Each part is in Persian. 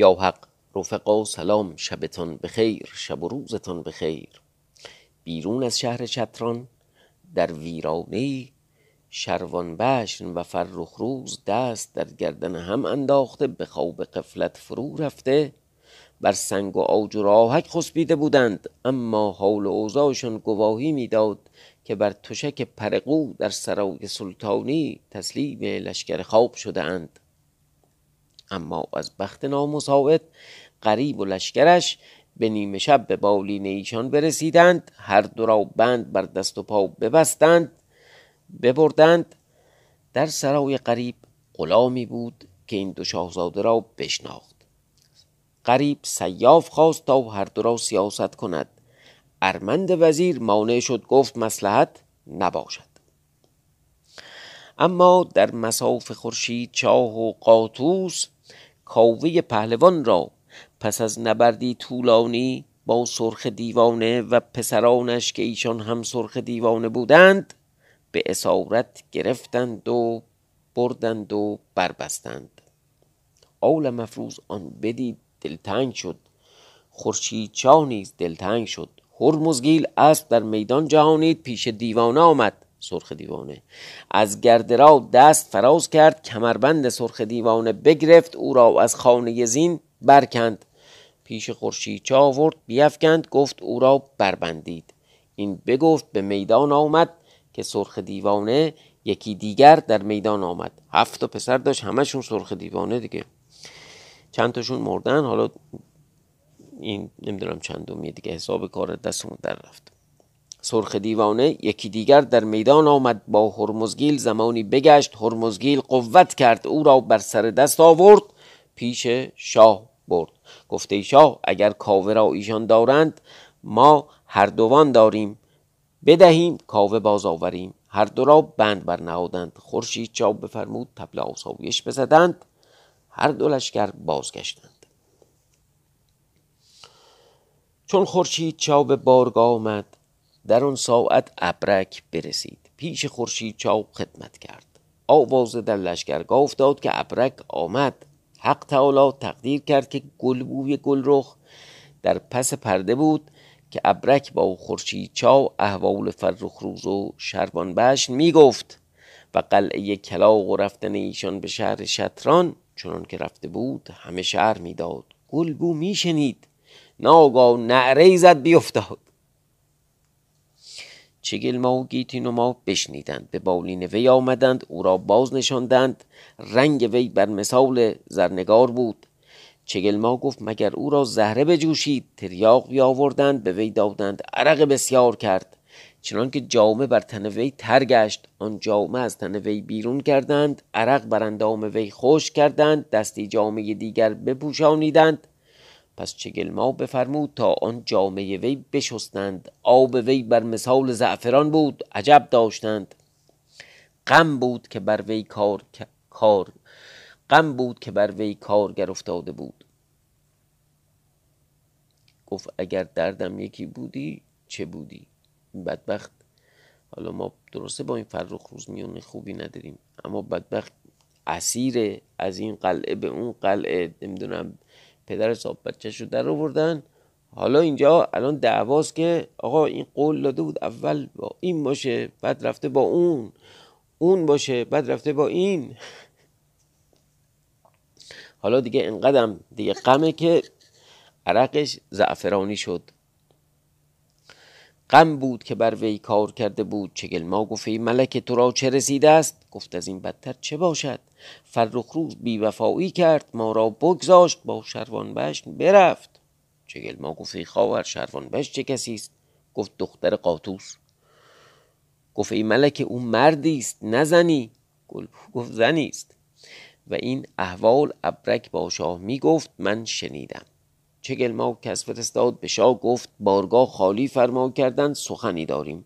یا حق رفقا سلام شبتان بخیر شب و روزتان بخیر. بیرون از شهر چتران در ویرانه شروان بشن و فرخ روز دست در گردن هم انداخته به خواب قفلت فرو رفته. بر سنگ و آج و راهک خسبیده بودند اما حال و اوضاعشان گواهی می‌داد که بر تشک پرقو در سرای سلطانی تسلیم لشکر خواب شده اند. اما از بخت نامساعد قریب و لشکرش به نیمه شب به بالین ایشان برسیدند. هر دو را بند بر دست و پا ببستند ببردند. در سرای قریب غلامی بود که این دو شاهزاده را بشناخت. قریب سیاف خواست تا هر دو را سیاست کند. ارمند وزیر مانع شد گفت مسلحت نباشد. اما در مساف خورشید چاه و قاطوس کاوه پهلوان را. پس از نبردی طولانی با سرخ دیوانه و پسرانش که ایشان هم سرخ دیوانه بودند به اسارت گرفتند و بردند و بربستند. آول مفروز آن بدید دلتنگ شد. خورشید چاه نیز دلتنگ شد. هرمزگیل اسب در میدان جهانید پیش دیوانه آمد. سرخ دیوانه. از گردرا دست فراز کرد کمربند سرخ دیوانه بگرفت او را از خانه زین برکند. پیش خورشید چه آورد؟ بیفکند گفت او را بربندید. این بگفت به میدان آمد که سرخ دیوانه یکی دیگر در میدان آمد. هفت تا پسر داشت همشون سرخ دیوانه دیگه. چند تاشون مردن؟ حالا این نمی‌دونم چندمیه دیگه حساب کار دستمون در رفت. سرخ دیوانه یکی دیگر در میدان آمد با هرمزگیل زمانی بگشت هرمزگیل قوت کرد او را بر سر دست آورد پیش شاه برد. گفته شاه اگر کاوه را ایشان دارند ما هر دوان داریم بدهیم کاوه باز آوریم. هر دو را بند برنهادند خورشید چاو بفرمود تبل آسایش بزدند هر دو لشکر بازگشتند. چون خورشید چاو به بارگاه آمد در آن ساعت ابرک برسید. پیش خورشید چاو خدمت کرد. آواز در لشکرگاه افتاد که ابرک آمد. حق تعالی تقدیر کرد که گلبوی گلرخ در پس پرده بود که ابرک با خورشید چاو احوال فرخ روز و می گفت و قلعه کلاغ و رفتن ایشان به شهر شطران چنان که رفته بود همه شهر می‌داد گلبو میشنید ناگاه نعره زد بیفتاد. و گیتین و ما بشنیدند. به بالین وی آمدند او را باز نشاندند. رنگ وی بر مثال زرنگار بود. چگلما گفت مگر او را زهره بجوشید؟ تریاق بیاوردند به وی دادند. عرق بسیار کرد. چنانکه جامه بر تن وی تر گشت آن جامه از تن وی بیرون کردند. عرق بر اندام وی خوش کردند. دستی جامه دیگر بپوشانیدند. پس چگلما بفرمود تا آن جامعه وی بشستند. آب وی بر مثال زعفران بود عجب داشتند. غم بود که بر وی کار کار غم بود که بر وی کارگر افتاده بود. گفت اگر دردم یکی بودی چه بودی؟ بدبخت حالا ما درسته با این فرخ روز میون خوبی نداریم اما بدبخت اسیر از این قلعه به اون قلعه نمی‌دونم پدر صاحب بچهش رو در آوردن حالا اینجا الان دعواست که آقا این قول داده بود اول با این باشه بعد رفته با اون. اون باشه بعد رفته با این. حالا دیگه اینقدرم دیگه غمه که عرقش زعفرانی شد. غم بود که بر وی کار کرده بود. چگل ما گفت ای ملک تو را چه رسیده است؟ گفت از این بدتر چه باشد؟ فرخ روز بیوفایی کرد ما را بگذاشت با شروان بشن برفت. چگل ما گفت ای خواهر شروان بش چه کسی است؟ گفت دختر قاطوس گفت ای ملک او مردی است نزنی گفت زنی است. و این احوال ابرک با شاه می گفت من شنیدم. چگلما کس فرستاد به شاه گفت بارگاه خالی فرما کردند سخنی داریم.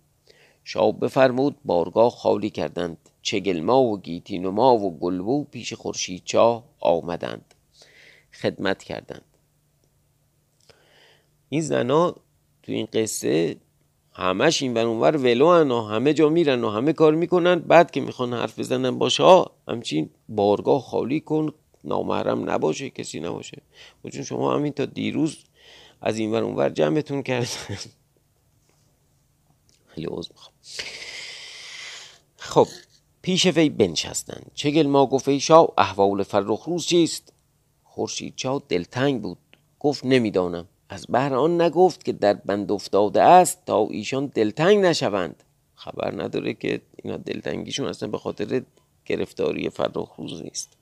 شاه بفرمود بارگاه خالی کردند. چگلما و گیتینما و گلبو پیش خورشید چاه آمدند. خدمت کردند. این زنا تو این قصه همش این ور اونور ولو و همه جا میرن و همه کار می‌کنن. بعد که می‌خوان حرف بزنن با شاه همچین بارگاه خالی کن نامحرم نباشه کسی نباشه. خب چون شما همین تا دیروز از این ور اونور جمعتون کرد خیلی عوض خب پیش وی بنشستند چگل ما گفت ای شاه احوال فرخ روز چیست؟ خورشید چا دلتنگ بود. گفت نمی‌دانم. از بهر آن نگفت که در بند افتاده است تا ایشان دلتنگ نشوند. خبر نداره که اینا دلتنگیشون اصلا به خاطر گرفتاری فرخ روز نیست.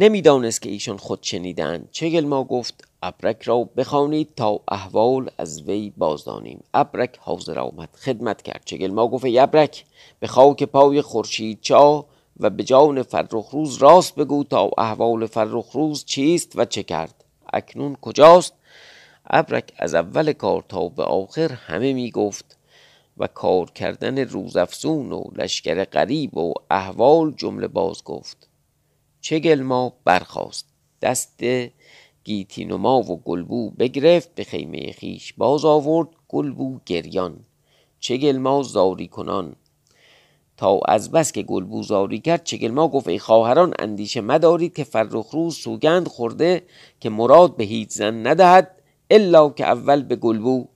نمی‌دانست که ایشان خود شنیدند چگل ما گفت ابرک را بخوانید تا احوال از وی بازدانیم. ابرک حاضر آمد خدمت کرد. چگل ما گفت ابرک به خاک پای خورشید چا و به جان فرخ روز راست بگو تا احوال فرخ روز چیست و چه کرد. اکنون کجاست؟ ابرک از اول کار تا به آخر همه می گفت و کار کردن روزافزون و لشکر غریب و احوال جمله باز گفت. چگل ما برخواست دست گیتینما و گلبو بگرفت به خیمه خیش. باز آورد گلبو گریان. چگلما زاری کنان. تا از بس که گلبو زاری کرد چگلما گفت ای خواهران اندیشه مدارید که فرخ روز سوگند خورده که مراد به هیچ زن ندهد الا که اول به گلبو.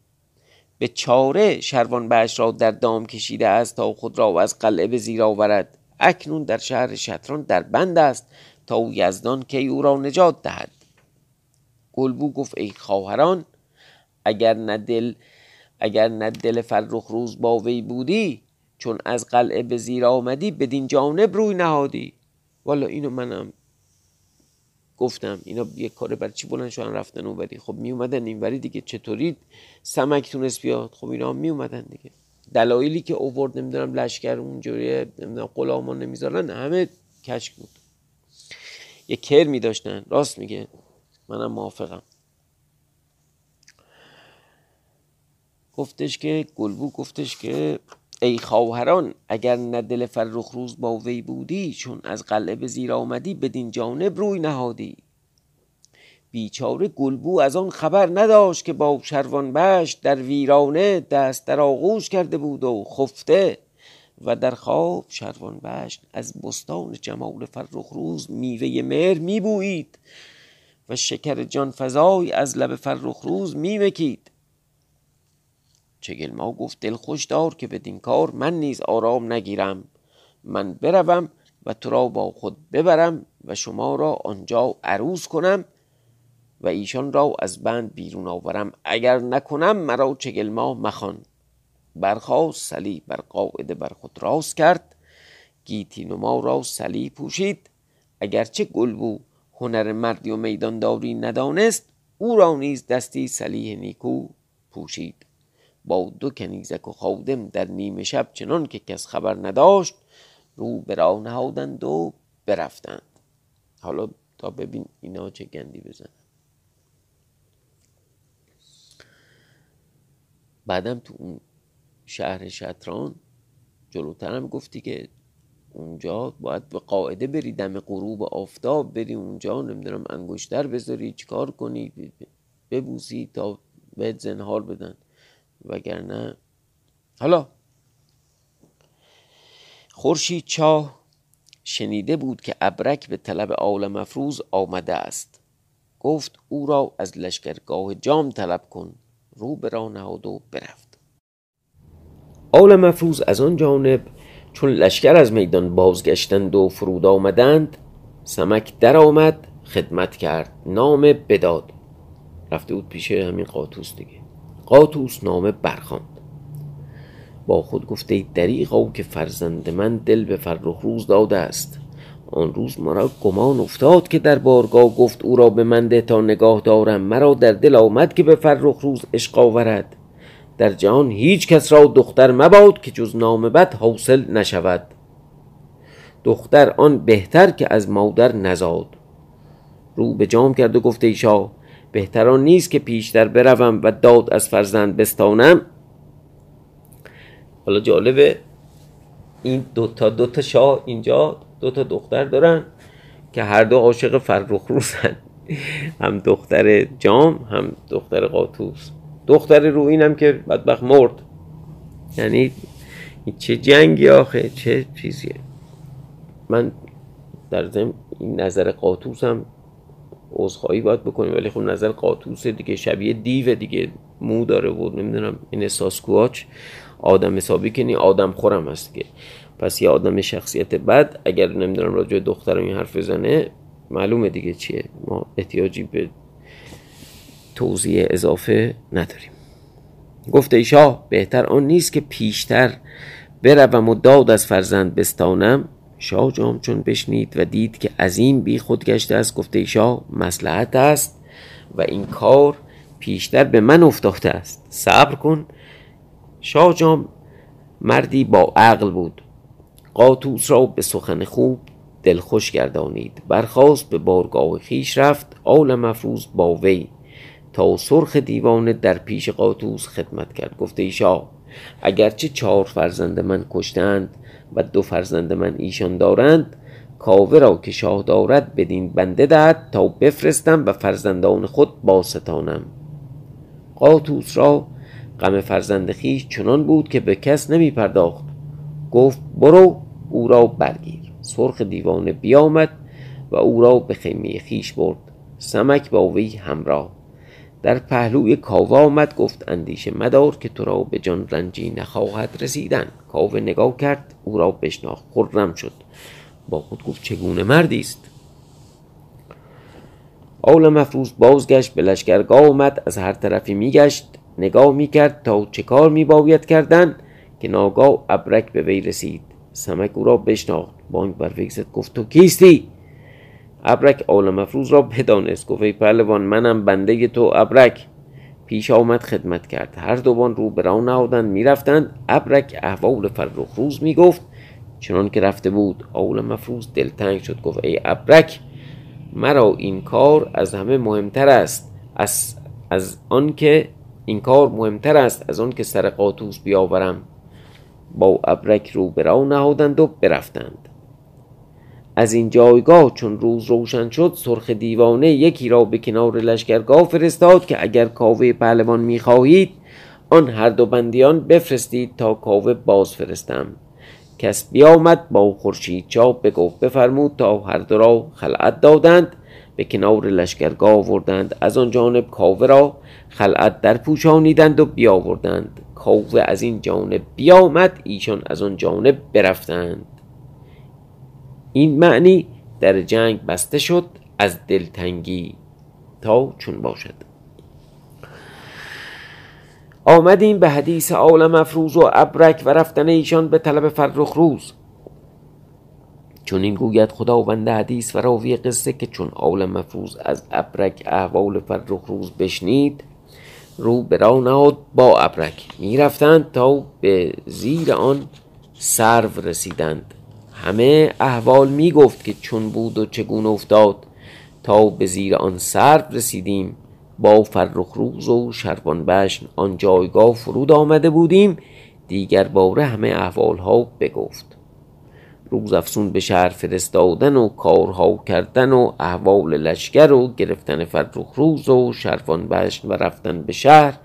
به چاره شروان بهش را در دام کشیده است تا خود را از قلعه به زیر آورد. اکنون در شهر شطران در بند است تا او یزدان که او را نجات دهد. گلبو گفت ای خواهران اگر نه دل اگر نه دل فرخ روز با وی بودی چون از قلعه به زیر آمدی بدین جانب روی نهادی. والا اینو منم گفتم اینا یه کار برای چی بلند شدن رفتن اونوری؟ خب می اومدن اینوری دیگه چطوری سمک تونست بیاد؟ خب اینا می اومدن دیگه. دلایلی که اوورد نمی‌دونم لشکر اونجوری نمی‌دونم غلامان نمی‌ذارن همه کشک بود. یه کر می داشتن راست میگه. منم موافقم. گفتش که گلبو گفتش که ای خواهران اگر نه دل فرخ روز با وی بودی چون از قلعه به زیر آمدی بدین جانب روی نهادی. بیچاره گلبو از آن خبر نداشت که با شروان بش در ویرانه دست در آغوش کرده بود و خفته و در خواب شروان بش از بستان جمال فرخ روز میوه مهر میبویید و شکر جان فضای از لب فرخ روز میمکید. چگل ما گفت دل خوش دار که بدین کار من نیز آرام نگیرم. من بروم و تو را با خود ببرم و شما را آنجا عروس کنم. و ایشان را از بند بیرون آورم. اگر نکنم مرا چگل ما مخوان. برخواست سلی بر قاعده بر خود راست کرد. گیتی نما را سلی پوشید. اگرچه گل هنر مردی و میدانداری ندانست او را نیز دستی سلیح نیکو پوشید. با دو کنیزک و خادم در نیمه شب چنان که کس خبر نداشت رو به راه نهادند و برفتند. حالا تا ببین اینا چه گندی بزنن. بعدم تو اون شهر شطران جلوترم گفتی که اونجا باید به قاعده بری دم غروب آفتاب بری اونجا نمی‌دونم انگشتر بذاری چیکار کنی ببوسی تا بهت زنهار بدن. وگرنه حالا خورشید چاه شنیده بود که ابرک به طلب آل مفروز آمده است. گفت او را از لشکرگاه جام طلب کن. رو به راه نهاد و برفت. آل مفروز از آن جانب چون لشکر از میدان بازگشتند و فرود آمدند سمک در آمد خدمت کرد نام بداد. رفته بود پیش همین قاطوس دیگه. قاطوس نامه برخواند با خود گفته دریغا که فرزند من دل به فرخ روز داده است. آن روز مرا گمان افتاد که در بارگاه گفت او را به من ده تا نگاه دارم. مرا در دل آمد که به فرخ روز عشق آورد. در جهان هیچ کس را دختر مباد که جز نام بد حاصل نشود. دختر آن بهتر که از مادر نزاد. رو به جام کرد و گفته ایشا بهتران نیست که پیشتر بروم و داد از فرزند بستانم. حالا جالبه این دوتا دوتا شاه اینجا دوتا دختر دارن که هر دو عاشق فرخ روزن. هم دختر جام هم دختر قاطوس. دختر رو اینم که بدبخت مرد. یعنی چه جنگی آخه چه چیزیه. من در ضمن این نظر قاطوس هم عذرخواهی باید بکنیم ولی خب نظر قاطوس دیگه شبیه دیو دیگه. مو داره بود نمی‌دونم این ساسکواچ. آدم حسابی کنی آدم خورم هست که. پس یه آدم شخصیت بد اگر نمی‌دونم راجع دخترم این حرف بزنه معلومه دیگه چیه. ما احتیاجی به توضیح اضافه نداریم. گفته بهتر آن نیست که پیشتر بروم و داد از فرزند بستانم. شاه جام چون بشنید و دید که عظیم بی خود گشته است گفته ایشا مسلحت است و این کار پیشتر به من افتاده است. صبر کن شاه جام مردی با عقل بود. قاطوس را به سخن خوب دلخوش گردانید. برخواست به بارگاه خیش رفت آل مفروض با وی. تا سرخ دیوانه در پیش قاطوس خدمت کرد گفته ایشا اگرچه چهار فرزند من کشتند و دو فرزند من ایشان دارند کاوه را که شاه دارد بدین بنده دهد تا بفرستم و فرزندان خود باستانم قاطوس را غم فرزند خیش چنان بود که به کس نمی پرداخت. گفت برو او را برگیر. سرخ دیوانه بیامد و او را به خیمه خیش برد. سمک با وی همراه. در پهلوی کاوه آمد گفت اندیشه مدار که تو را به جان رنجی نخواهد رسیدن. کاوه نگاه کرد او را بشناخت خرم شد. با خود گفت چگونه مردی است؟ آل مفروض بازگشت به لشکرگاه آمد از هر طرفی میگشت. نگاه می‌کرد تا چه کار میباید کردن که ناگاه ابرک به وی رسید. سمک او را بشناخت. بانک بر وی زد گفت تو کیستی؟ ابرک آل مفروض را بدانست. گفت ای پهلوان منم بنده تو ابرک. پیش آمد خدمت کرد. هر دوبان رو به راه نهادند می‌رفتند. ابرک احوال فرخ روز می‌گفت چنان که رفته بود. آول مفروض دلتنگ شد. گفت ای ابرک مرا این کار از همه مهمتر است. از, از آنکه این کار مهمتر است از آن که سر قاطوس بیاورم. با ابرک رو به راه نهادند و برفتند. از این جایگاه چون روز روشن شد سرخ دیوانه یکی را به کنار لشکرگاه فرستاد که اگر کاوه پهلوان می‌خواهید آن هر دو بندیان بفرستید تا کاوه باز فرستم کس بیامد با خورشید چاپ بگفت بفرمود تا هر دو را خلعت دادند. به کنار لشکرگاه آوردند. از آن جانب کاوه را خلعت در پوشانیدند و بیاوردند. کاوه از این جانب بیامد ایشان از آن جانب برفتند. این معنی در جنگ بسته شد از دلتنگی تا چون باشد. آمدیم به حدیث عالم افروز و ابرک و رفتن ایشان به طلب فرخ روز چون این گوید خداوند حدیث و راوی قصه که چون عالم مفروض از ابرک احوال فرخ روز بشنید رو به راه با ابرک. می‌رفتند تا به زیر آن سرو رسیدند. همه احوال می گفت که چون بود و چگونه افتاد. تا به زیر آن سرو رسیدیم با فرخ روز و شربان بشن آن جایگاه فرود آمده بودیم. دیگر باره همه احوال ها بگفت. روز افسون به شهر فرستادن و کارها کردن و احوال لشکر و گرفتن فرخ روز و شرفان بشن و رفتن به شهر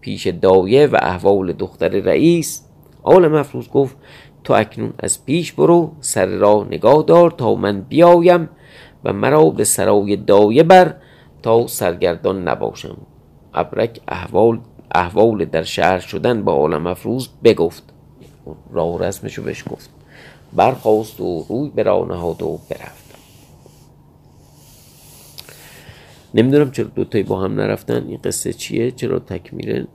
پیش دایه و احوال دختر رئیس آل مفروض گفت تو اکنون از پیش برو سر راه نگاه دار تا من بیایم و مرا به سرای دایه بر تا سرگردان نباشم. ابرک احوال احوال در شهر شدن با عالم افروز بگفت. راه رسمشو بهش گفت. برخواست و روی به راه نهاد و برفت. نمی‌دونم چرا دوتایی با هم نرفتن. این قصه چیه؟ چرا تکمیله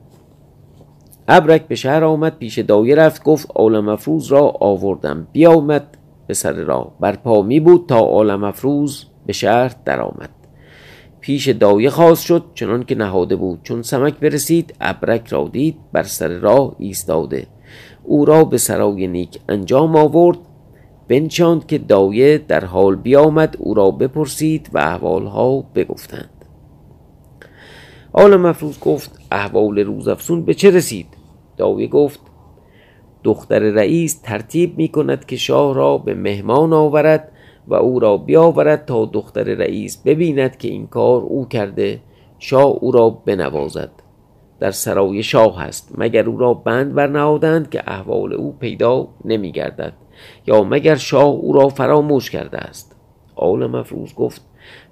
ابرک به شهر آمد پیش دایه رفت گفت عالم افروز را آوردم. بیامد به سر راه. برپا می بود تا عالم افروز به شهر درآمد. پیش دایه خواست شد چنان که نهاده بود. چون سمک برسید ابرک را دید بر سر راه ایستاده. او را به سرای نیک انجام آورد. بنشاند که دایه در حال بیامد او را بپرسید و احوالها بگفتند. حال مفروض گفت احوال روز افسون به چه رسید؟ دایه گفت دختر رئیس ترتیب می کند که شاه را به مهمان آورد و او را بیاورد تا دختر رئیس ببیند که این کار او کرده شاه او را بنوازد. در سرای شاه است مگر او را بند برنهادند که احوال او پیدا نمی گردد؟ یا مگر شاه او را فراموش کرده است؟ آل مفروض گفت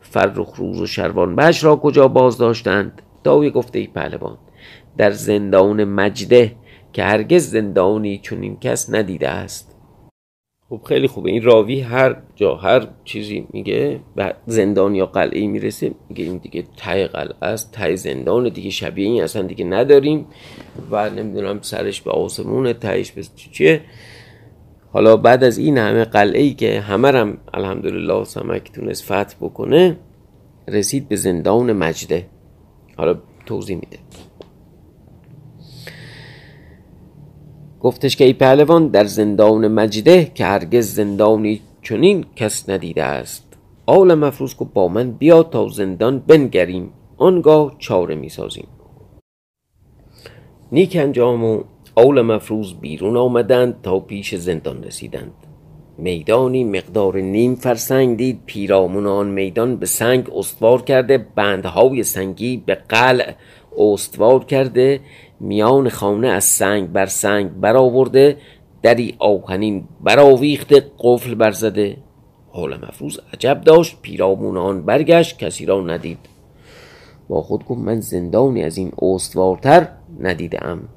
فرخ روز و شروان بش را کجا باز داشتند؟ داوی گفته ای پهلوان در زندان مجده که هرگز زندانی چنین کس ندیده است. خب خیلی خوبه این راوی هر جا هر چیزی میگه و زندان یا قلعه می‌رسه میگه این دیگه تای قلعه است تای زندان دیگه شبیه این اصلا دیگه نداریم و نمی‌دونم سرش به آسمون تایش به چیه؟ حالا بعد از این همه قلعه ای که همه رم الحمدلله سمک تونست فتح بکنه رسید به زندان مجده. حالا توضیح میده. گفتش که ای پهلوان در زندان مجده که هرگز زندانی چنین کس ندیده است. آل مفروض که با من بیا تا زندان بنگریم. آنگاه چاره می‌سازیم. نیک انجام و آل مفروض بیرون آمدند تا پیش زندان رسیدند. میدانی مقدار نیم فرسنگ دید پیرامون آن میدان به سنگ استوار کرده بندهای سنگی به قلع استوار کرده میان خانه از سنگ بر سنگ برآورده دری آهنین برآویخته قفل برزده. حال مفروض عجب داشت پیرامون آن برگشت کسی را ندید. با خود گفت من زندانی از این استوارتر ندیدم.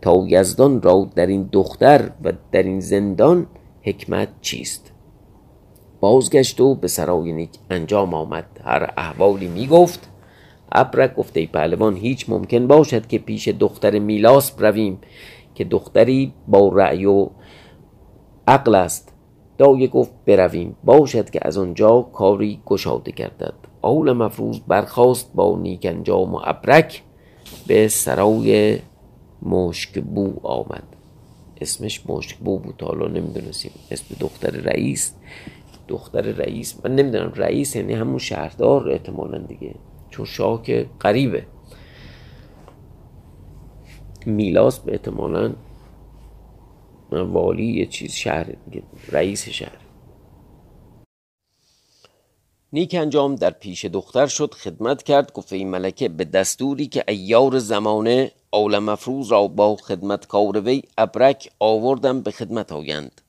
تا یزدان را در این دختر و در این زندان حکمت چیست؟ بازگشت و به سرای نیک انجام آمد. هر احوالی می گفت ابرک گفته پهلوان هیچ ممکن باشد که پیش دختر میلاس برویم که دختری با رأی و عقل است. دایه گفت برویم. باشد که از آنجا کاری گشاده گردد. آول مفروض برخواست با نیک انجام و ابرک به سرای مشکبو آمد. اسمش مشکبو بود. حالا نمی‌دونستیم. اسم دختر رئیس. دختر رئیس. من نمی‌دونم. رئیس یعنی همون شهردار احتمالا دیگه. چون شاه که قریبه میلاس به احتمالا والی یه چیز شهر رئیس شهر. نیک انجام در پیش دختر شد. خدمت کرد. گفت این ملکه به دستوری که ایار زمانه آل مفروض را با خدمتکار وی ابرک آوردم به خدمت آیند.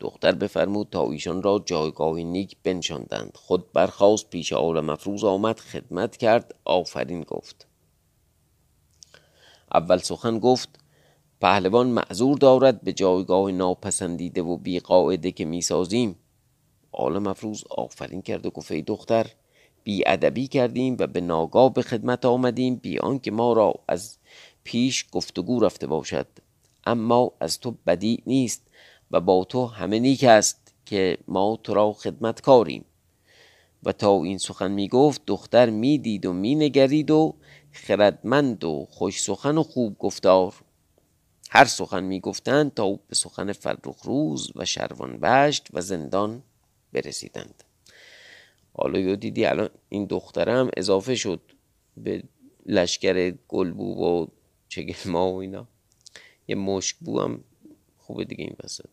دختر بفرمود تا ایشان را جایگاه نیک بنشاندند. خود برخواست پیش آل مفروض آمد خدمت کرد آفرین گفت. اول سخن گفت پهلوان معذور دارد به جایگاه ناپسندیده و بی قاعده که می‌سازیم. آل مفروض آفرین کرد و گفت ای دختر بی ادبی کردیم و به ناگاه به خدمت آمدیم بی آنکه ما را از پیش گفتگو رفته باشد. اما از تو بدی نیست و با تو همه نیک است که ما تو را خدمت کاریم و تا این سخن می گفت دختر می دید و می نگرید و خردمند و خوش سخن و خوب گفتار. هر سخن می گفتند تا به سخن فرخ روز و شروان بشت و زندان برسیدند. حالا یو دیدی الان این دخترم اضافه شد به لشکر گلبو و چگلما و اینا. یه مشکبو هم خوبه دیگه این وسط.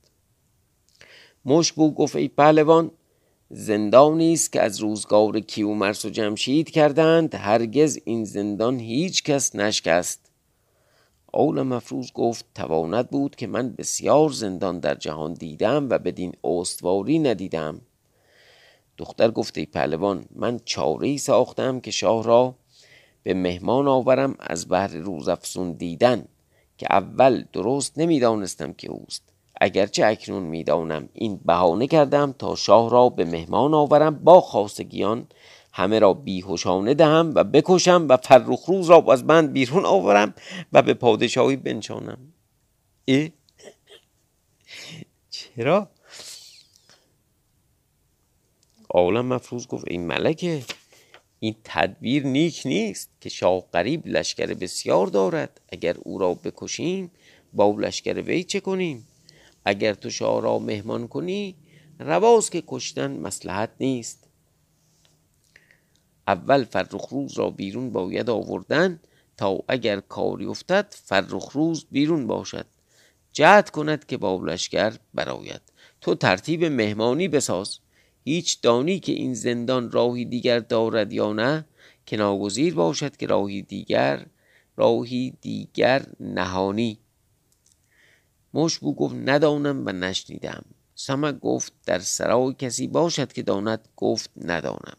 مشکبو گفت ای پهلوان زندانی است که از روزگار کیومرس و جمشید کردند. هرگز این زندان هیچ کس نشکست. اول مفروض گفت تواند بود که من بسیار زندان در جهان دیدم و بدین استواری ندیدم. دختر گفت ای پهلوان من چاره ای ساختم که شاه را به مهمان آورم از بهر روزافزون دیدن که اول درست نمی‌دانستم که اوست. اگرچه اکنون می‌دانم این بهانه کردم تا شاه را به مهمان آورم با خاصگیان همه را بیهوشانه دهم و بکشم و فرخ روز را از بند بیرون آورم و به پادشاهی بنشانم. ای چرا؟ عالم مفروض گفت این ملکه این تدبیر نیک نیست که شاه قریب لشکر بسیار دارد. اگر او را بکشیم با لشکر وی چه کنیم؟ اگر تو شاه را مهمان کنی رواست که کشتن مسلحت نیست. اول فرخ روز را بیرون باید آوردن تا اگر کاری افتد فرخ روز بیرون باشد. جهد کند که با لشکر براید تو ترتیب مهمانی بساز. هیچ دانی که این زندان راهی دیگر دارد یا نه که ناگزیر باشد که راهی دیگر راهی دیگر نهانی. مشبو گفت ندانم و نشنیدم. سمک گفت در سرای کسی باشد که داند. گفت ندانم.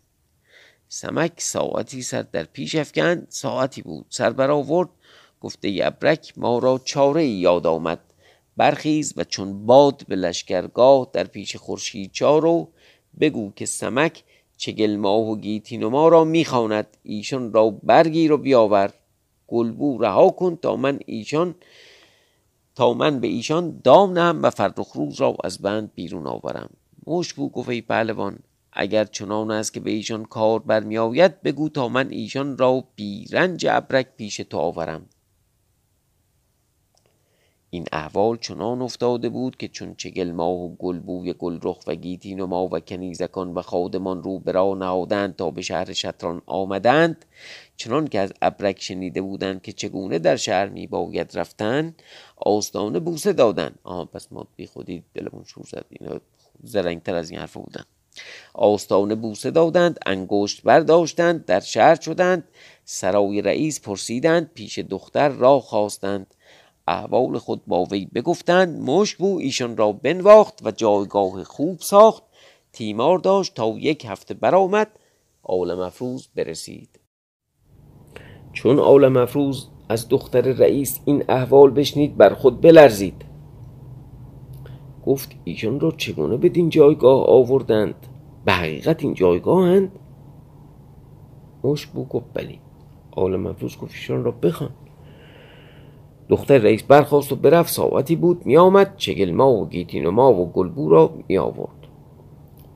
سمک ساعتی سر در پیش افکند. ساعتی بود. سر برآورد گفته ابرک ما را چاره یاد آمد. برخیز و چون باد به لشکرگاه در پیش خورشید چارو. بگو که سمک چگل ماه و گیتین و ما را می‌خواند. ایشان را برگیر و بیاور. گلبو رها کن تا من ایشان تا من به ایشان دام نهم و فرخ روز را از بند بیرون آورم. مشبو گفت ای پهلوان اگر چنان است که به ایشان کار برمیآید بگو تا من ایشان را بی رنج ابرک پیش تو آورم. این احوال چنان افتاده بود که چون چگل ماه و گلبوی گلرخ و گیتین و ما و کنیزکان و خادمان رو برا نهادند تا به شهر شطران آمدند چنان که از ابرک شنیده بودند که چگونه در شهر می باید رفتن آستانه بوسه دادند. آها پس ما بی خودی دلمون شور زد اینا زرنگتر از این حرف بودن. آستانه بوسه دادند انگشت برداشتند در شهر شدند سرای رئیس پرسیدند پیش دختر را خواستند. احوال خود با وی بگفتند مشبو ایشان را بنواخت و جایگاه خوب ساخت. تیمار داشت تا یک هفته برآمد آل مفروز برسید. چون آل مفروز از دختر رئیس این احوال بشنید بر خود بلرزید. گفت ایشان را چگونه بدین جایگاه آوردند؟ به حقیقت این جایگاه هند مشبو گفت بلی آل مفروز گفت ایشان را بخوان. دختر رئیس برخواست و برفت ساعتی بود می آمد چگل ما و گیتین و گلبو را می آورد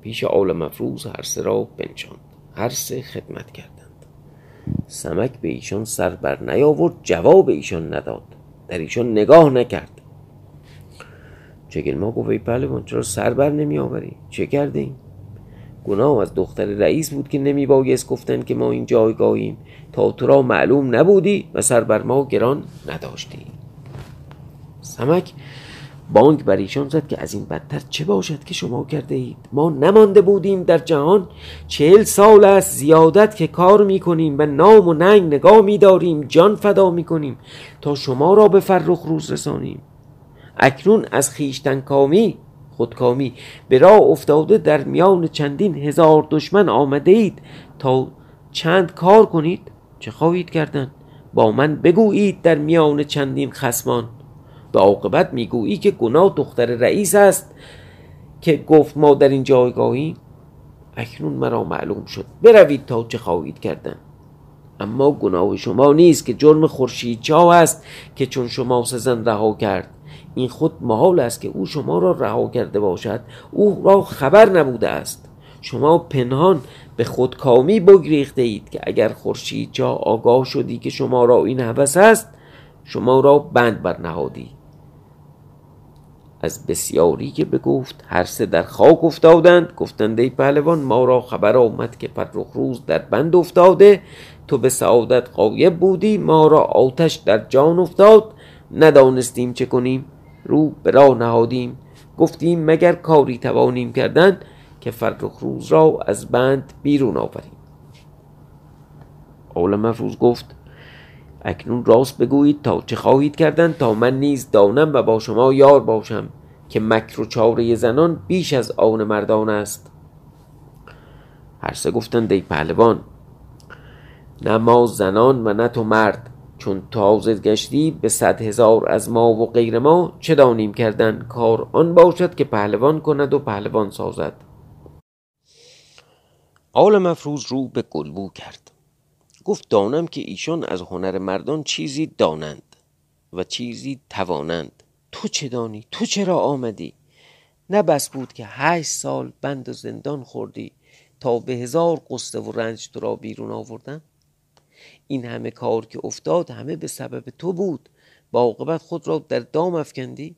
پیش آل مفروز هر سه را بنشاند هر سه خدمت کردند. سمک به ایشان سر بر نیاورد جواب ایشان نداد در ایشان نگاه نکرد. چگل ما گفت ای پهلوان چرا سر بر نمی آوری چه کرده ایم گناه از دختر رئیس بود که نمی بایست گفتن که ما این جایگاهیم. تا تو را معلوم نبودی و سر بر ما گران نداشتی. سمک بانک بر ایشان زد که از این بدتر چه باشد که شما کرده اید ما نمانده بودیم در جهان. چهل سال است زیادت که کار می کنیم و نام و ننگ نگاه می داریم جان فدا می کنیم تا شما را به فرخ روز رسانیم. اکنون از خیشتن کامی خودکامی. به راه افتاده در میان چندین هزار دشمن آمده اید تا چند کار کنید؟ چه خواهید کردن؟ با من بگویید در میان چندین خسمان به عاقبت می‌گویی که گناه دختر رئیس است که گفت ما در این جایگاهی اکنون مرا معلوم شد. بروید تا چه خواهید کردن. اما گناه شما نیست که جرم خورشید چا است که چون شما سزن رها کرد. این خود محال است که او شما را رها کرده باشد. او را خبر نبوده است. شما پنهان به خودکامی بگریخته اید که اگر خورشید جا آگاه شدی که شما را این هوس است شما را بند برنهادی از بسیاری که بگفت هر سه در خاک افتادند. گفتند ای پهلوان ما را خبر آمد که فرخ روز در بند افتاده. تو به سعادت قایب بودی. ما را آتش در جان افتاد. ندانستیم چه کنیم. رو به راه نهادیم. گفتیم مگر کاری توانیم کردن که فرخ روز را از بند بیرون آوریم. آل مفروز گفت اکنون راست بگویید تا چه خواهید کردن تا من نیز دانم و با شما یار باشم که مکر و چاره زنان بیش از آن مردان است. هر سه گفتند ای پهلوان نه ما زنان و نه تو مرد. چون تازه گشتی به صد هزار از ما و غیر ما چه دانیم کردن کار آن باشد که پهلوان کند و پهلوان سازد؟ آل مفروض رو به گلبو کرد. گفت دانم که ایشان از هنر مردان چیزی دانند و چیزی توانند. تو چه دانی؟ تو چرا آمدی؟ نه بس بود که هشت سال بند و زندان خوردی تا به هزار قصه و رنج تو را بیرون آوردم. این همه کار که افتاد همه به سبب تو بود. با عاقبت خود را در دام افکندی.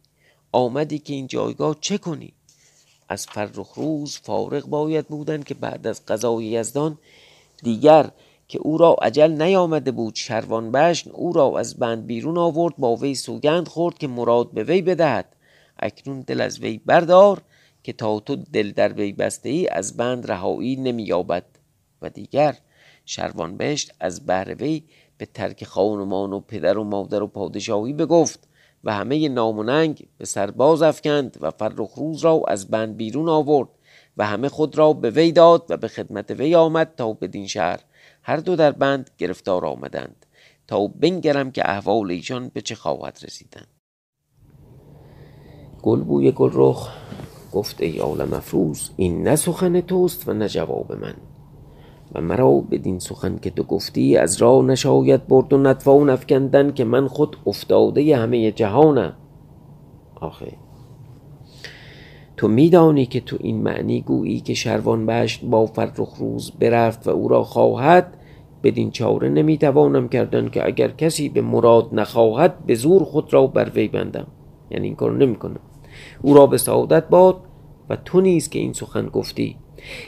آمدی که این جایگاه چه کنی؟ از فرخ روز فارغ باید بودن که بعد از قضای یزدان دیگر که او را عجل نیامده بود شروان بشن او را از بند بیرون آورد با وی سوگند خورد که مراد به وی بدهد. اکنون دل از وی بردار که تا تو دل در وی بسته ای از بند رهایی نمییابد. و دیگر شروان بهشت از بهر وی به ترک خانمان و پدر و مادر و پادشاهی بگفت و همه ناموننگ به سرباز افکند و فرخ روز را از بند بیرون آورد و همه خود را به وی داد و به خدمت وی آمد تا بدین شهر هر دو در بند گرفتار آمدند تا بنگرم که احوال ایشان به چه خواهد رسیدن. گل بوی گل رخ گفت ای عالم افروز این نه سخن توست و نه جواب من. و مرا بدین سخن که تو گفتی از راه نشاید برد و نتوان افکندن که من خود افتاده همه جهانم. آخه تو میدانی که تو این معنی گویی که شروان بشت با فرخ روز برفت و او را خواهد بدین چاره نمی‌توانم کردن که اگر کسی به مراد نخواهد به زور خود را بر وی بندم. یعنی این کار نمی‌کنم. او را به سعادت باد و تو نیز که این سخن گفتی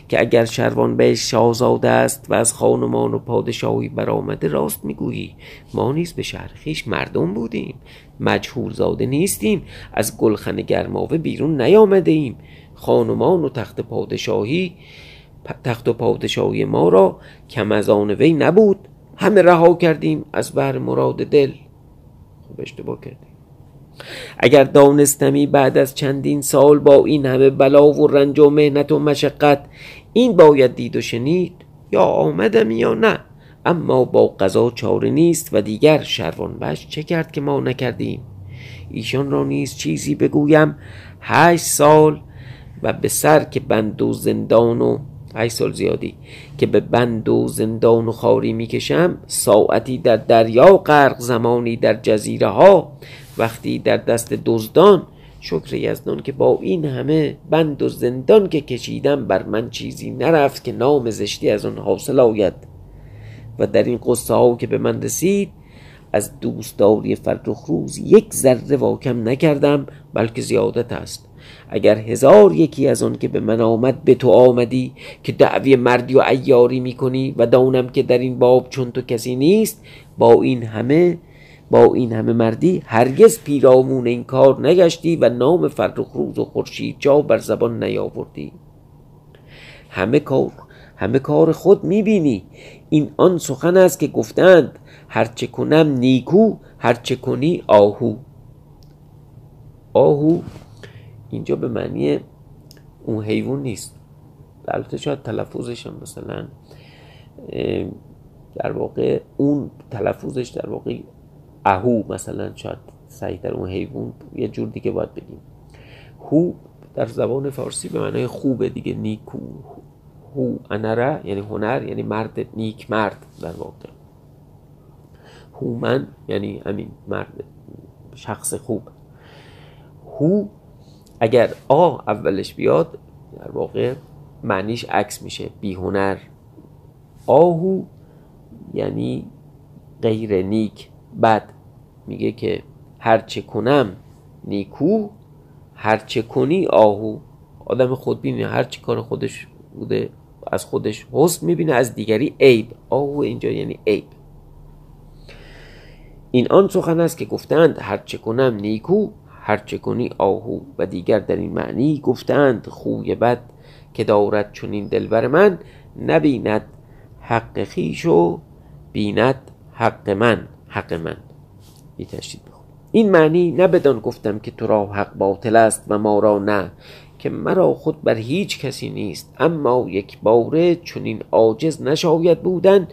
که اگر شروان به شاهزاده است و از خانمان و پادشاهی برآمده راست می‌گویی. ما نیز به شهر خیش مردم بودیم. مجهول زاده نیستیم. از گلخن گرماوه بیرون نیامده ایم خانمان و تخت پادشاهی تخت و پادشاهی ما را کم از آن وی نبود. همه رها کردیم. از بر مراد دل. خب اشتباه کردیم اگر دانستمی بعد از چندین سال با این همه بلا و رنج و مهنت و مشقت این باید دید و شنید یا آمدم یا نه. اما با قضا چاره نیست و دیگر شروان بش چه کرد که ما نکردیم؟ ایشان را نیز چیزی بگویم. هشت سال و به سر که بند و زندان و هشت سال زیادی. که به بند و زندان و خاری می‌کشم ساعتی در دریا غرق زمانی در جزیره ها وقتی در دست دزدان شکر یزدان که با این همه بند و زندان که کشیدم بر من چیزی نرفت که نام زشتی از آن حاصل آید. و در این قصه ها که به من رسید از دوستداری فرخ روز یک ذره واکم نکردم بلکه زیادت است. اگر هزار یکی از آن که به من آمد به تو آمدی که دعوی مردی و ایاری می‌کنی و دانم که در این باب چون تو کسی نیست با این همه با این همه مردی هرگز پیرامون این کار نگشتی و نام فرخ روز و خورشید جا بر زبان نیاوردی. همه کار همه کار خود می‌بینی. این آن سخن است که گفتند هرچه کنم نیکو هرچه کنی آهو. آهو اینجا به معنی اون حیوان نیست. البته شاید تلفظش هم مثلا در واقع اون تلفظش در واقع اهو مثلا شاید سعی در اون حیوان یه جور دیگه باید بگیم. هو در زبان فارسی به معنای خوبه دیگه. نیکو. هو انره یعنی هنر یعنی مرد نیک مرد در واقع. هومن یعنی همین مرد شخص خوب. هو اگر آ اولش بیاد در واقع معنیش عکس میشه. بی هنر آهو یعنی غیر نیک. بد میگه که هرچه کنم نیکو هرچه کنی آهو. آدم خودبینی هرچه کار خودش بوده از خودش حسن می‌بینه از دیگری عیب. آهو اینجا یعنی عیب. این آن سخن است که گفتند هرچه کنم نیکو هرچه کنی آهو. و دیگر در این معنی گفتند خوی بد که دارد چنین دلبر من نبیند حق خیش و بیند حق من. حق من. بی این معنی نه بدان گفتم که تو را حق باطل است و ما را نه که مرا خود بر هیچ کسی نیست. اما یک باره چون این عاجز نشاید بودن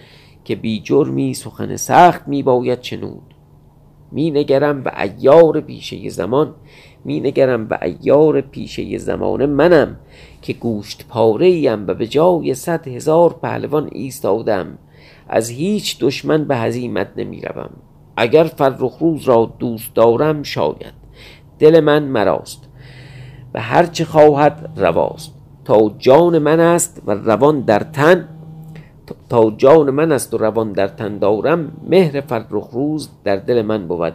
که بی جرمی سخن سخت می باید چنود می نگرم به ایار پیشه زمان می نگرم به ایار پیشه زمان منم که گوشت پاره ایم و به جای صد هزار پهلوان ایستادم. از هیچ دشمن به هزیمت نمی روم اگر فرخ روز را دوست دارم شاید. دل من مراست و هرچه خواهد رواست. تا جان من است و روان در تن تا جان من است و روان در تن دارم مهر فرخ روز در دل من بود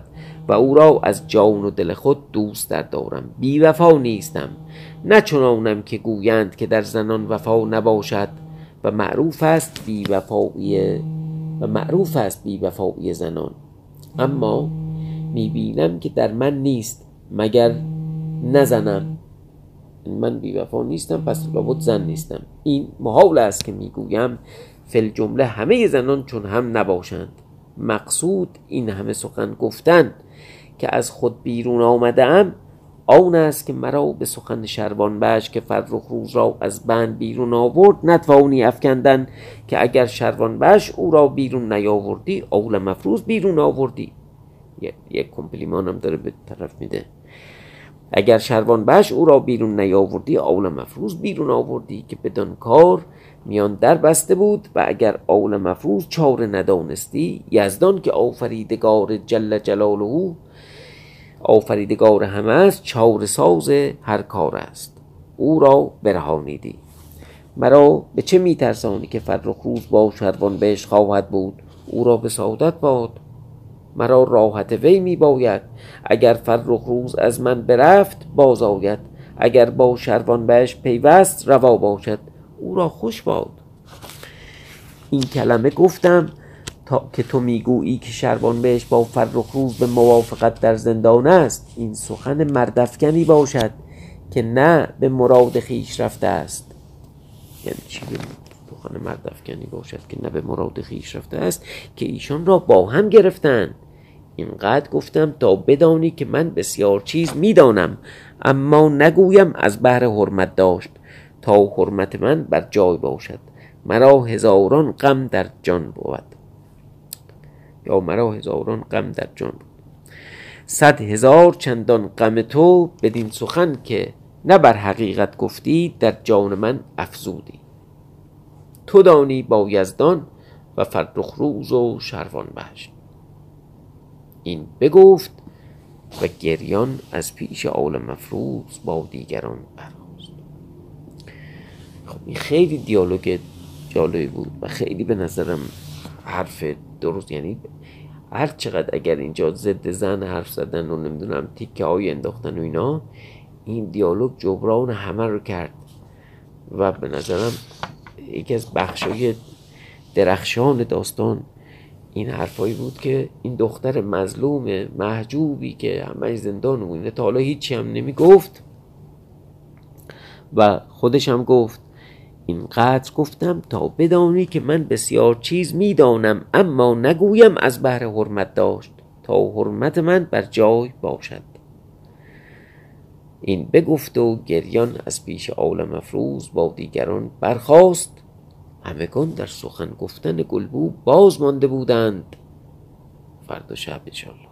و او را از جان و دل خود دوست در دارم. بی وفا نیستم. نه چنانم که گویند که در زنان وفا نباشد. و معروف است بی وفایی و معروف است بی وفایی زنان. اما می‌بینم که در من نیست مگر نزنم. من بیوفا نیستم پس لابد زن نیستم. این محال است که می‌گویم فل جمله همه زنان چون هم نباشند. مقصود این همه سخن گفتن که از خود بیرون آمدم آن است که مرا به سخن شروان بش که فرخ روز را از بند بیرون آورد نتوانی افکندن که اگر شروان بش او را بیرون نیاوردی اول مفروض بیرون آوردی. یک کمپلیمان هم داره به طرف میده. اگر شروان بش او را بیرون نیاوردی اول مفروض بیرون آوردی که بدان کار میان در بسته بود و اگر اول مفروض چاره ندانستی یزدان که آفریدگار جل جلاله آفریدگار همه است چاره ساز هر کار است. او را برهانیدی. مرا به چه میترسانی که فرخ روز با شروان بهش خواهد بود؟ او را به سعادت باد. مرا راحت وی می باید اگر فرخ روز از من برفت باز آید اگر با شروان بهش پیوست روا باشد. او را خوش باد. این کلمه گفتم که تو می‌گویی که شروان بهش با فرخ روز به موافقت در زندان است این سخن مردفکنی باشد که نه به مراد خیش رفته است. یعنی چی سخن مردفکنی باشد که نه به مراد خیش رفته است؟ که ایشان را با هم گرفتند اینقدر گفتم تا بدانی که من بسیار چیز می‌دانم اما نگویم از بهر حرمت داشت. تا حرمت من بر جای باشد مرا هزاران غم در جان بود. یا مرا هزاران غم در جان بود. صد هزار چندان غم تو بدین سخن که نه بر حقیقت گفتی در جان من افزودی. تو دانی با یزدان و فرخ روز و شروان بهشت این بگفت و گریان از پیش آل مفروض با دیگران برخواست خب این خیلی دیالوگ جالبی بود و خیلی به نظرم حرف درست یعنی هر چقدر اگر اینجا ضد زن حرف زدن و نمی‌دونم تیکه های انداختن و اینا این دیالوگ جبران همه رو کرد. و به نظرم یکی از بخشای درخشان داستان این حرفایی بود که این دختر مظلوم محجوبی که همه زندان مونده تا حالا هیچی هم نمی گفت و خودش هم گفت اینقدر گفتم تا بدانی که من بسیار چیز می‌دانم اما نگویم از بهر حرمت داشت تا حرمت من بر جای باشد. این بگفت و گریان از پیش آل مفروض با دیگران برخاست. همگان در سخن گفتن گلبو باز مانده بودند. فردا شب انشالله شب